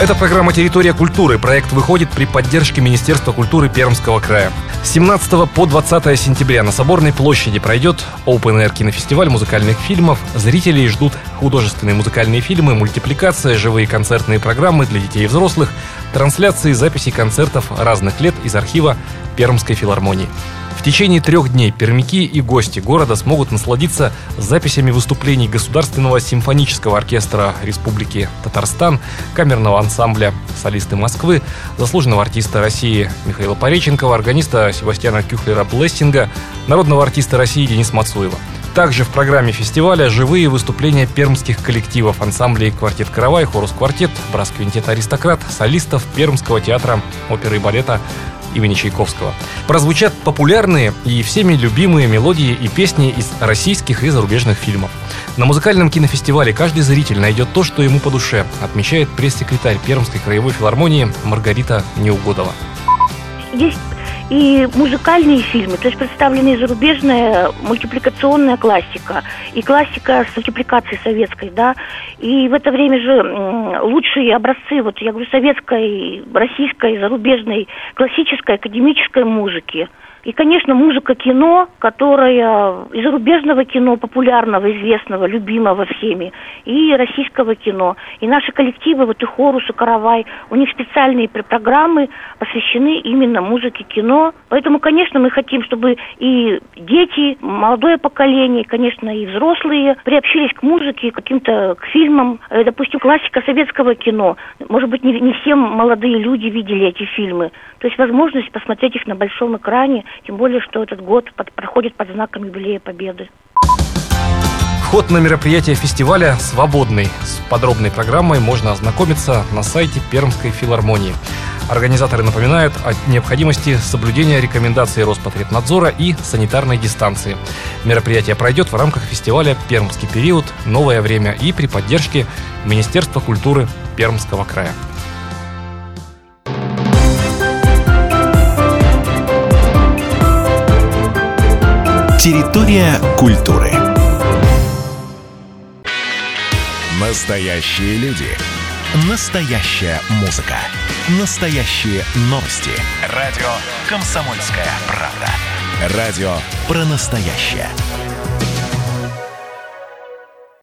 Это программа «Территория культуры». Проект выходит при поддержке Министерства культуры Пермского края. С 17 по 20 сентября на Соборной площади пройдет Open Air кинофестиваль музыкальных фильмов. Зрителей ждут художественные музыкальные фильмы, мультипликация, живые концертные программы для детей и взрослых, трансляции записей концертов разных лет из архива Пермской филармонии. В течение трех дней пермяки и гости города смогут насладиться записями выступлений Государственного симфонического оркестра Республики Татарстан, камерного ансамбля «Солисты Москвы», заслуженного артиста России Михаила Пореченкова, органиста Себастьяна Кюхлера Блессинга, народного артиста России Дениса Мацуева. Также в программе фестиваля живые выступления пермских коллективов, ансамблей «Квартет Каравай», «Хорус Квартет», «Брас-квинтет Аристократ», солистов Пермского театра оперы и балета имени Чайковского. Прозвучат популярные и всеми любимые мелодии и песни из российских и зарубежных фильмов. На музыкальном кинофестивале каждый зритель найдет то, что ему по душе, отмечает пресс-секретарь Пермской краевой филармонии Маргарита Неугодова. Есть и музыкальные фильмы, то есть представлены и зарубежная мультипликационная классика, и классика с мультипликацией советской, да, и в это время же лучшие образцы, вот я говорю, советской, российской, зарубежной, классической, академической музыки – и, конечно, музыка кино, которая из зарубежного кино, популярного, известного, любимого всеми, и российского кино. И наши коллективы, вот и Хорус, и Каравай, у них специальные программы посвящены именно музыке кино. Поэтому, конечно, мы хотим, чтобы и дети, молодое поколение, конечно, и взрослые приобщились к музыке, к каким-то к фильмам. Э, допустим, классика советского кино. Может быть, не, не все молодые люди видели эти фильмы. То есть возможность посмотреть их на большом экране тем более, что этот год под, проходит под знаком юбилея Победы. Вход на мероприятие фестиваля свободный. С подробной программой можно ознакомиться на сайте Пермской филармонии. Организаторы напоминают о необходимости соблюдения рекомендаций Роспотребнадзора и санитарной дистанции. Мероприятие пройдет в рамках фестиваля «Пермский период. Новое время» и при поддержке Министерства культуры Пермского края. Территория культуры. Настоящие люди. Настоящая музыка. Настоящие новости. Радио «Комсомольская правда». Радио про настоящее.